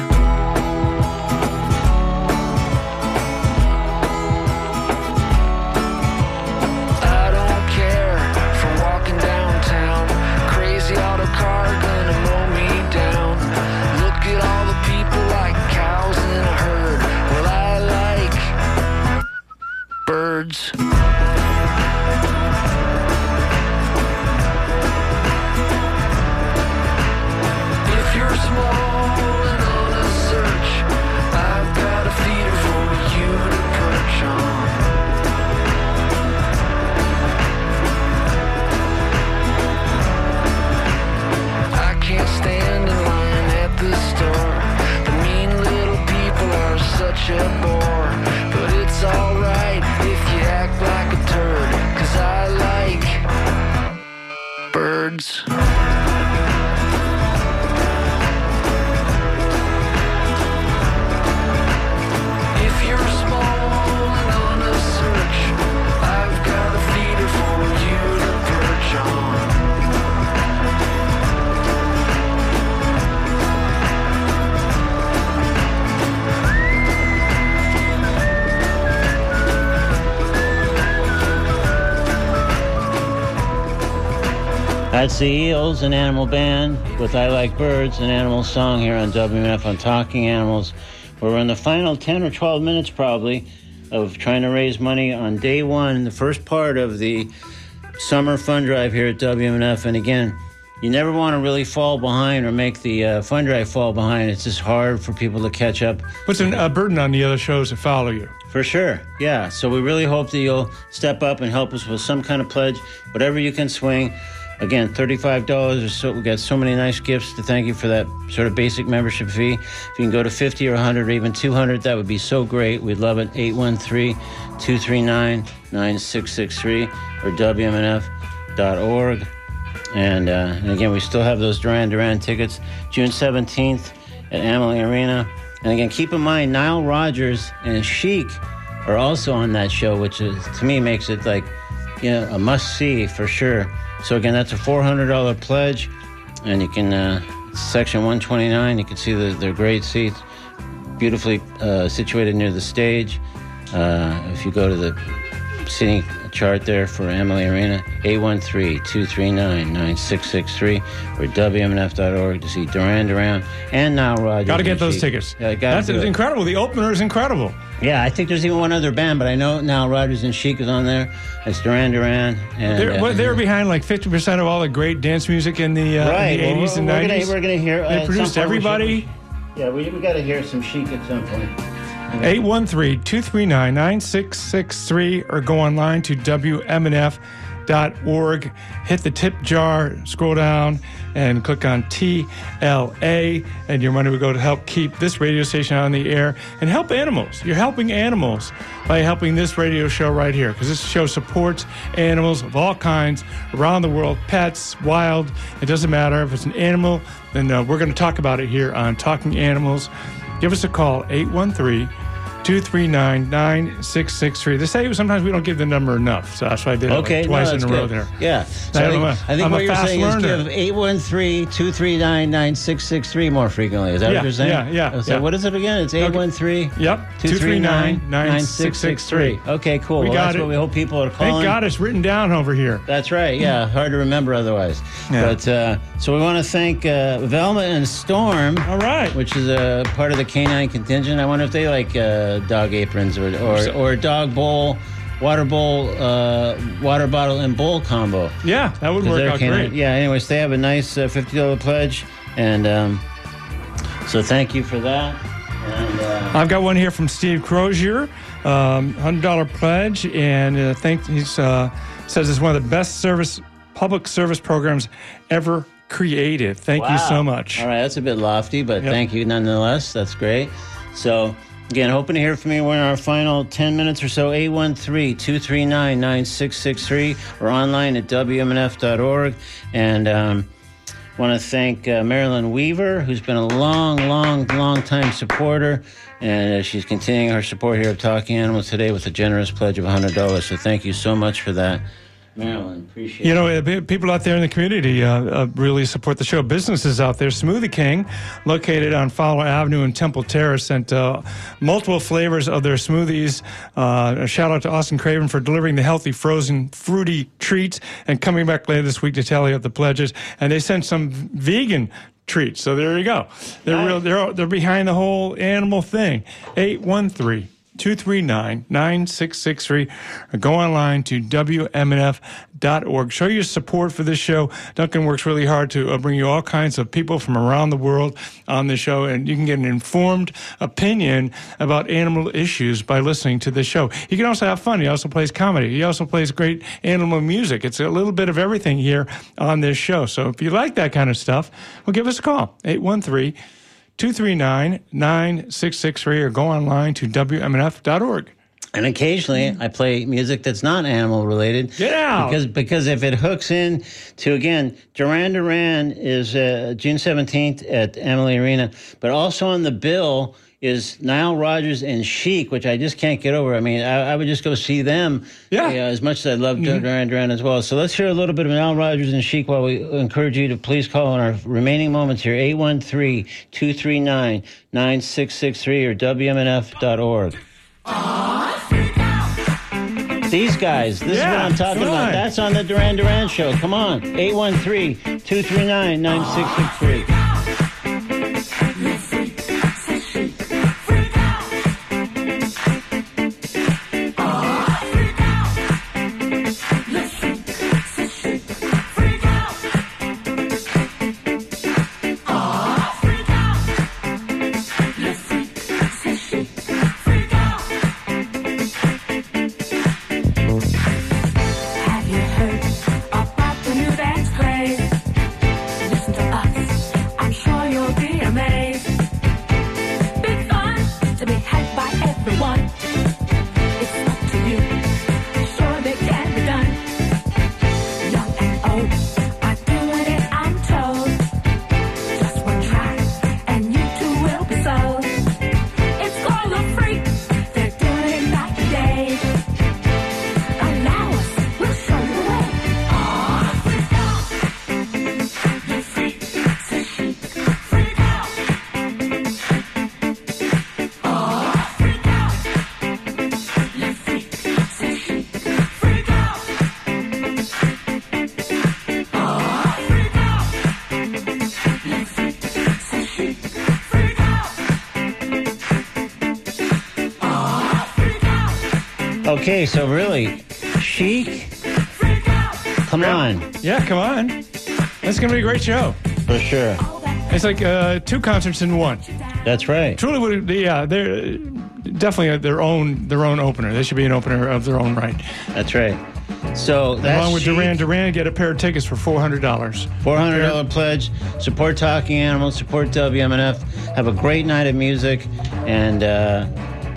That's the Eels, and animal band, with I Like Birds, an animal song here on WMF on Talking Animals. We're in the final 10 or 12 minutes, probably, of trying to raise money on day one, the first part of the summer fund drive here at WMF. And again, you never want to really fall behind or make the uh, fund drive fall behind. It's just hard for people to catch up. Puts an- a burden on the other shows that follow you. For sure, yeah. So we really hope that you'll step up and help us with some kind of pledge, whatever you can swing. Again, thirty-five dollars or so. We got so many nice gifts to thank you for that sort of basic membership fee. If you can go to fifty or hundred or even two hundred, that would be so great. We'd love it. 813-239-9663 or WMNF.org. And, uh, and again, we still have those Duran Duran tickets, June seventeenth at Amalie Arena. And again, keep in mind, Nile Rodgers and Chic are also on that show, which is, to me makes it like, you know, a must see for sure. So again, that's a $400 pledge, and you can, uh, section 129, you can see the, their great seats, beautifully uh, situated near the stage. Uh, if you go to the seating chart there for Amalie Arena, 813-239-9663 or WMNF.org to see Duran Duran and Nile Rodgers. Got to get those tickets. Yeah, gotta That's incredible. The opener is incredible. Yeah, I think there's even one other band, but I know Nile Rodgers and Chic is on there. It's Duran Duran. And, They're, uh, well, they're behind like 50% of all the great dance music in the, uh, right. in the well, 80s and we're 90s. Gonna, we're going to hear. uh, They produced point we everybody. Yeah, we, we got to hear some Chic at some point. 813-239-9663 or go online to WMNF.org. Hit the tip jar, scroll down, and click on TLA, and your money will go to help keep this radio station on the air and help animals. You're helping animals by helping this radio show right here because this show supports animals of all kinds around the world, pets, wild. It doesn't matter if it's an animal. Then uh, we're going to talk about it here on Talking Animals. Give us a call, 813 239 9663. They say sometimes we don't give the number enough, so that's why I did it like Okay, twice no, in a row there. Yeah. So I, I, think, I think I'm what you're saying learner. is give 813-239-9663 more frequently. Is that Yeah, what you're saying? yeah, yeah, So yeah. what is it again? It's 813 Yep, 239-9663. Okay, cool. We well, got that's it. what we hope people are calling. Thank God it's written down over here. That's right. Yeah, hard to remember otherwise. Yeah. But uh, so we want to thank uh, Velma and Storm. All right. Which is a part of the canine contingent. I wonder if they like uh, dog aprons or or, or dog bowl, water bowl, uh, water bottle and bowl combo. Yeah, that would work out great. Yeah. Anyways, they have a nice uh, fifty dollar pledge, and um, so thank you for that. And uh, I've got one here from Steve Crozier, um, hundred dollar pledge, and uh, thank he's uh, says it's one of the best service public service programs ever created. Thank you so much. All right, that's a bit lofty, but Yep. thank you nonetheless. That's great. So, again, hoping to hear from you. We're in our final 10 minutes or so. 813 239 9663 or online at WMNF.org. And, um, want to thank uh, Marilyn Weaver, who's been a long, long, long time supporter, and uh, she's continuing her support here of Talking Animals today with a generous pledge of $100. So thank you so much for that, Marilyn. Appreciate You know, people out there in the community uh, uh, really support the show. Businesses out there, Smoothie King, located on Fowler Avenue in Temple Terrace, sent uh, multiple flavors of their smoothies. Uh, a shout out to Austin Craven for delivering the healthy, frozen, fruity treats and coming back later this week to tally up the pledges. And they sent some vegan treats. So there you go. They're real. They're they're behind the whole animal thing. Eight one three. 239 9663 or go online to WMNF.org. Show your support for this show. Duncan works really hard to uh, bring you all kinds of people from around the world on the show, and you can get an informed opinion about animal issues by listening to this show. He can also have fun. He also plays comedy. He also plays great animal music. It's a little bit of everything here on this show. So if you like that kind of stuff, well, give us a call 813 239 9663 or go online to WMNF.org. And occasionally I play music that's not animal related. Get out! Because because if it hooks in to again, Duran Duran is uh, June seventeenth at Amalie Arena, but also on the bill is Nile Rodgers and Chic, which I just can't get over. I mean, I, I would just go see them. Yeah. you know, as much as I love mm-hmm. Duran Duran as well. So let's hear a little bit of Nile Rodgers and Chic while we encourage you to please call in our remaining moments here 813-239-9663 or WMNF.org. These guys, this is what I'm talking about. on. That's on the Duran Duran show. Come on. 813-239-9663. Everyone. Okay, so really, Chic, come on. Yeah, come on. That's going to be a great show. For sure. It's like uh, two concerts in one. That's right. Truly, would yeah, they're definitely their own their own opener. They should be an opener of their own right. That's right. So that's Along with Chic. Duran Duran, get a pair of tickets for four hundred dollars. $400 pledge. Support Talking Animals. Support WMNF. Have a great night of music, and uh,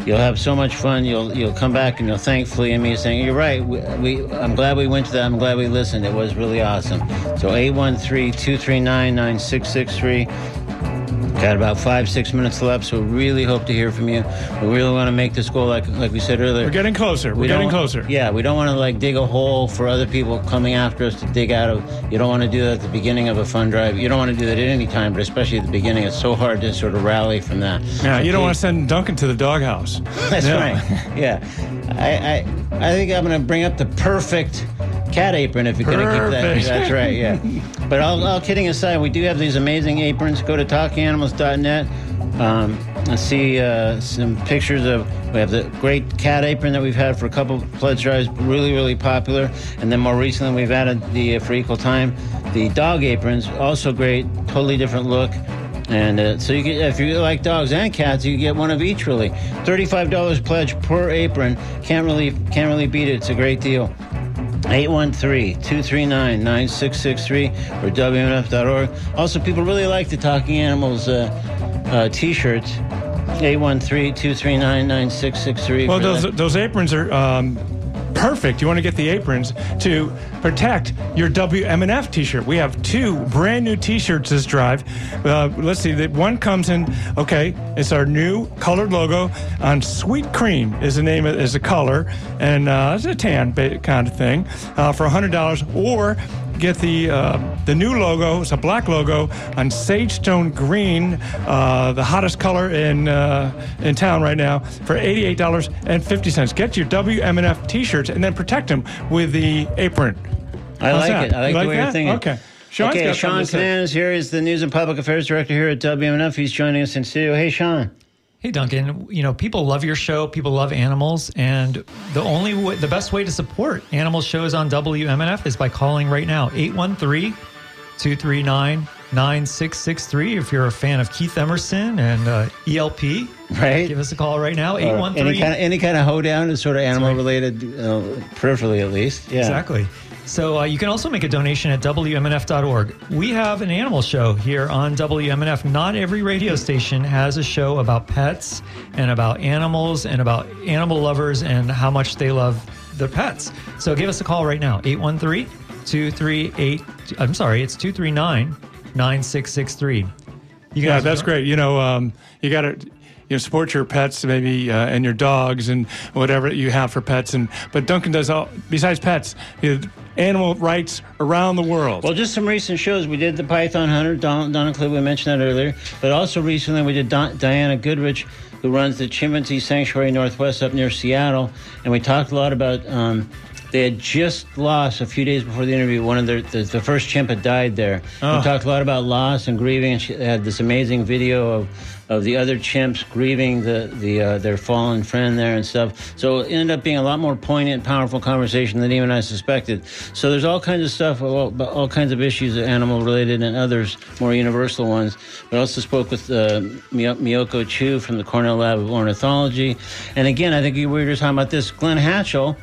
you'll have so much fun. You'll you'll come back and you'll thank Flea and me saying, "You're right. We, we I'm glad we went to that. I'm glad we listened. It was really awesome." So 813-239-9663. Got about five, six minutes left, so we really hope to hear from you. We really want to make this goal, like like we said earlier. We're getting closer. We're We getting closer. Yeah, we don't want to like dig a hole for other people coming after us to dig out of. You don't want to do that at the beginning of a fund drive. You don't want to do that at any time, but especially at the beginning, it's so hard to sort of rally from that. Yeah, you don't want to send Duncan to the doghouse. That's Yeah. right. Yeah, I, I I think I'm going to bring up the perfect cat apron if you're going to keep that. Perfect. That's right. Yeah. But all, all kidding aside, we do have these amazing aprons. Go to talkanimals.net. Um, and see uh, some pictures of. We have the great cat apron that we've had for a couple pledge drives, really, really popular. And then more recently, we've added the uh, for equal time, the dog aprons, also great, totally different look. And uh, so you get, if you like dogs and cats, you get one of each. Really, thirty-five dollars pledge per apron. Can't really, can't really beat it. It's a great deal. 813-239-9663 or WMNF.org. Also, people really like the Talking Animals uh, uh, t-shirts. 813-239-9663. Well, those those aprons are um, perfect. You want to get the aprons to protect your WMNF T-shirt. We have two brand new T-shirts this drive. Uh, let's see. The one comes in. Okay, it's our new colored logo on Sweet Cream is the name is the color, and uh, it's a tan kind of thing uh, for hundred dollars or. Get the uh, the new logo. It's a black logo on Sagestone Green, uh, the hottest color in uh, in town right now, for eighty eight dollars and fifty cents. Get your WMNF T-shirts and then protect them with the apron. I How's like that? it. I like You the way you're that? thinking. Okay. Sean's okay, Sean something to say. Kinane is here. He's the News and Public Affairs Director here at WMNF. He's joining us in studio. Hey, Sean. Hey Duncan, you know people love your show. People love animals, and the only way, the best way to support animal shows on WMNF is by calling right now 813-239-9663. If you're a fan of Keith Emerson and uh, ELP, Right. give us a call right now Or 813 any kind of any kind of hoedown is sort of animal right. related, uh, peripherally at least. Yeah. Exactly. So uh, you can also make a donation at WMNF.org. We have an animal show here on WMNF. Not every radio station has a show about pets and about animals and about animal lovers and how much they love their pets. So give us a call right now 813 238. I'm sorry, it's 239 9663. You can Yeah, that's great. You know, um, you got to you know support your pets maybe uh, and your dogs and whatever you have for pets. And but Duncan does all besides pets, you know, animal rights around the world. Well, just some recent shows. We did the Python Hunter, Don, Donna Kalil, we mentioned that earlier. But also recently we did Don, Diana Goodrich, who runs the Chimpanzee Sanctuary Northwest up near Seattle. And we talked a lot about, um, they had just lost a few days before the interview. One of their, the, the first chimp had died there. Oh. We talked a lot about loss and grieving. And she had this amazing video of, of the other chimps grieving the, the uh, their fallen friend there and stuff. So it ended up being a lot more poignant, powerful conversation than even I suspected. So there's all kinds of stuff, all, all kinds of issues, animal related and others, more universal ones. We also spoke with uh, Miyo- Miyoko Chu from the Cornell Lab of Ornithology. And again, I think we were just talking about this. Glenn Hatchell,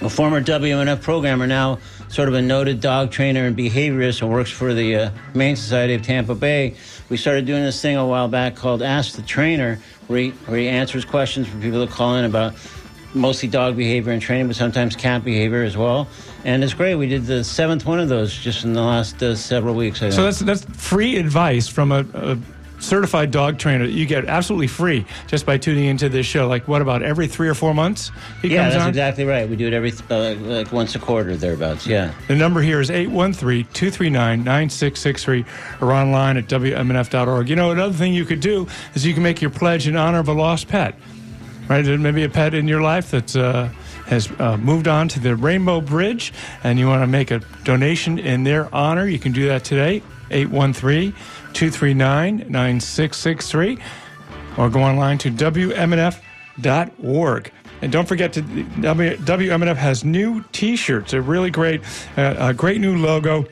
a former WMNF programmer, now sort of a noted dog trainer and behaviorist, and works for the uh, Humane Society of Tampa Bay. We started doing this thing a while back called Ask the Trainer, where he, where he answers questions from people that call in about mostly dog behavior and training, but sometimes cat behavior as well. And it's great. We did the seventh one of those just in the last uh, several weeks. I so that's that's free advice from a, a certified dog trainer that you get absolutely free just by tuning into this show. Like what about every three or four months? Yeah, that's on. exactly right. We do it every uh, like once a quarter thereabouts. Yeah. The number here is 813-239-9663 or online at WMNF.org. You know, another thing you could do is you can make your pledge in honor of a lost pet. Right? There may be a pet in your life that uh, has uh, moved on to the Rainbow Bridge and you want to make a donation in their honor. You can do that today, 813-239-9663 or go online to WMNF.org. And don't forget to WMNF has new T-shirts. They're really great. Uh, a great new logo.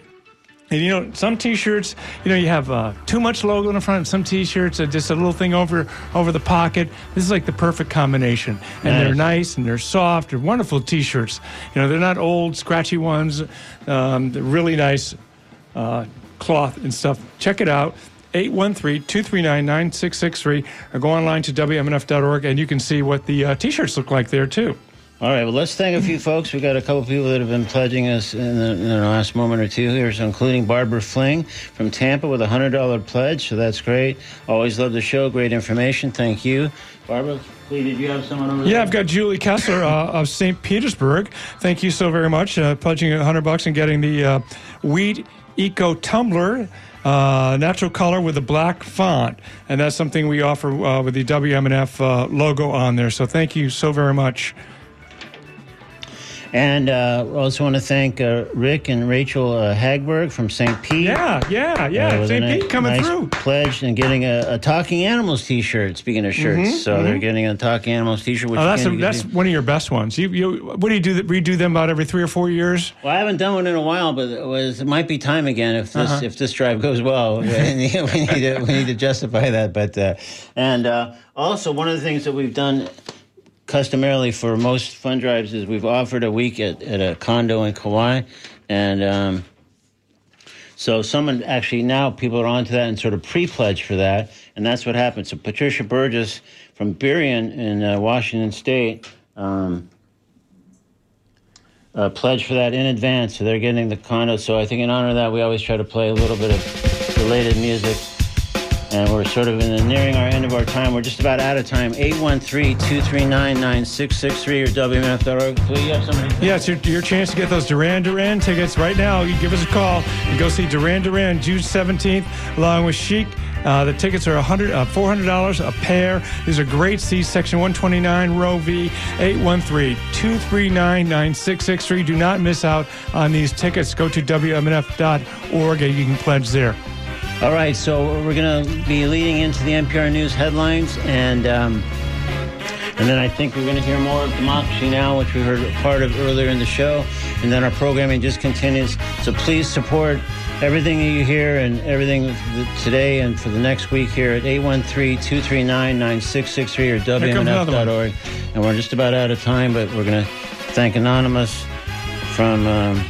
And you know, some T-shirts, you know, you have uh, too much logo in the front. Some T-shirts are just a little thing over over the pocket. This is like the perfect combination, and they're nice and they're soft. They're wonderful T-shirts. You know, they're not old, scratchy ones. Um, they're really nice uh, cloth and stuff. Check it out. 813-239-9663 or go online to WMNF.org and you can see what the uh, t-shirts look like there too. All right, well, let's thank a few folks. We got a couple people that have been pledging us in the, in the last moment or two here, so including Barbara Fling from Tampa with a $100 pledge, so that's great. Always love the show, great information. Thank you. Barbara, please, did you have someone over there? Yeah, I've got Julie Kessler uh, of St. Petersburg. Thank you so very much. Uh, pledging a hundred bucks and getting the uh, Wheat Eco Tumbler. Uh, natural color with a black font, and that's something we offer uh, with the WMNF uh, logo on there. So thank you so very much. And uh, also want to thank uh, Rick and Rachel uh, Hagberg from St. Pete. Yeah, yeah, yeah. Uh, St. ni- Pete coming nice through. Pledge and getting a, a Talking Animals T-shirt. Speaking of shirts, so they're getting a Talking Animals T-shirt. Which Mm-hmm. Oh, that's a, that's do- one of your best ones. You, you what do you do? Redo them about every three or four years? Well, I haven't done one in a while, but it was it might be time again if this Uh-huh. if this drive goes well. we need to we need to justify that. But uh, and uh, also one of the things that we've done customarily for most fund drives is we've offered a week at, at a condo in Kauai, and um, so someone actually now people are onto that and sort of pre-pledge for that, and that's what happened. So Patricia Burgess from Burien in uh, Washington State. Um, uh, pledged for that in advance, so they're getting the condo. So I think in honor of that, we always try to play a little bit of related music. And we're sort of in the, nearing our end of our time. We're just about out of time. 813-239-9663 or WMF.org. Please, have somebody? Yeah, it's your, your chance to get those Duran Duran tickets right now. You give us a call and go see Duran Duran June 17th along with Chic. Uh, the tickets are 100, uh, $400 a pair. These are great seats, section 129, row V, 813-239-9663. Do not miss out on these tickets. Go to WMNF.org and you can pledge there. All right, so we're going to be leading into the NPR News headlines, and um, and then I think we're going to hear more of Democracy Now!, which we heard part of earlier in the show, and then our programming just continues. So please support everything that you hear and everything today and for the next week here at 813-239-9663 or comes another one. WMNF.org. And we're just about out of time, but we're going to thank Anonymous from... Um,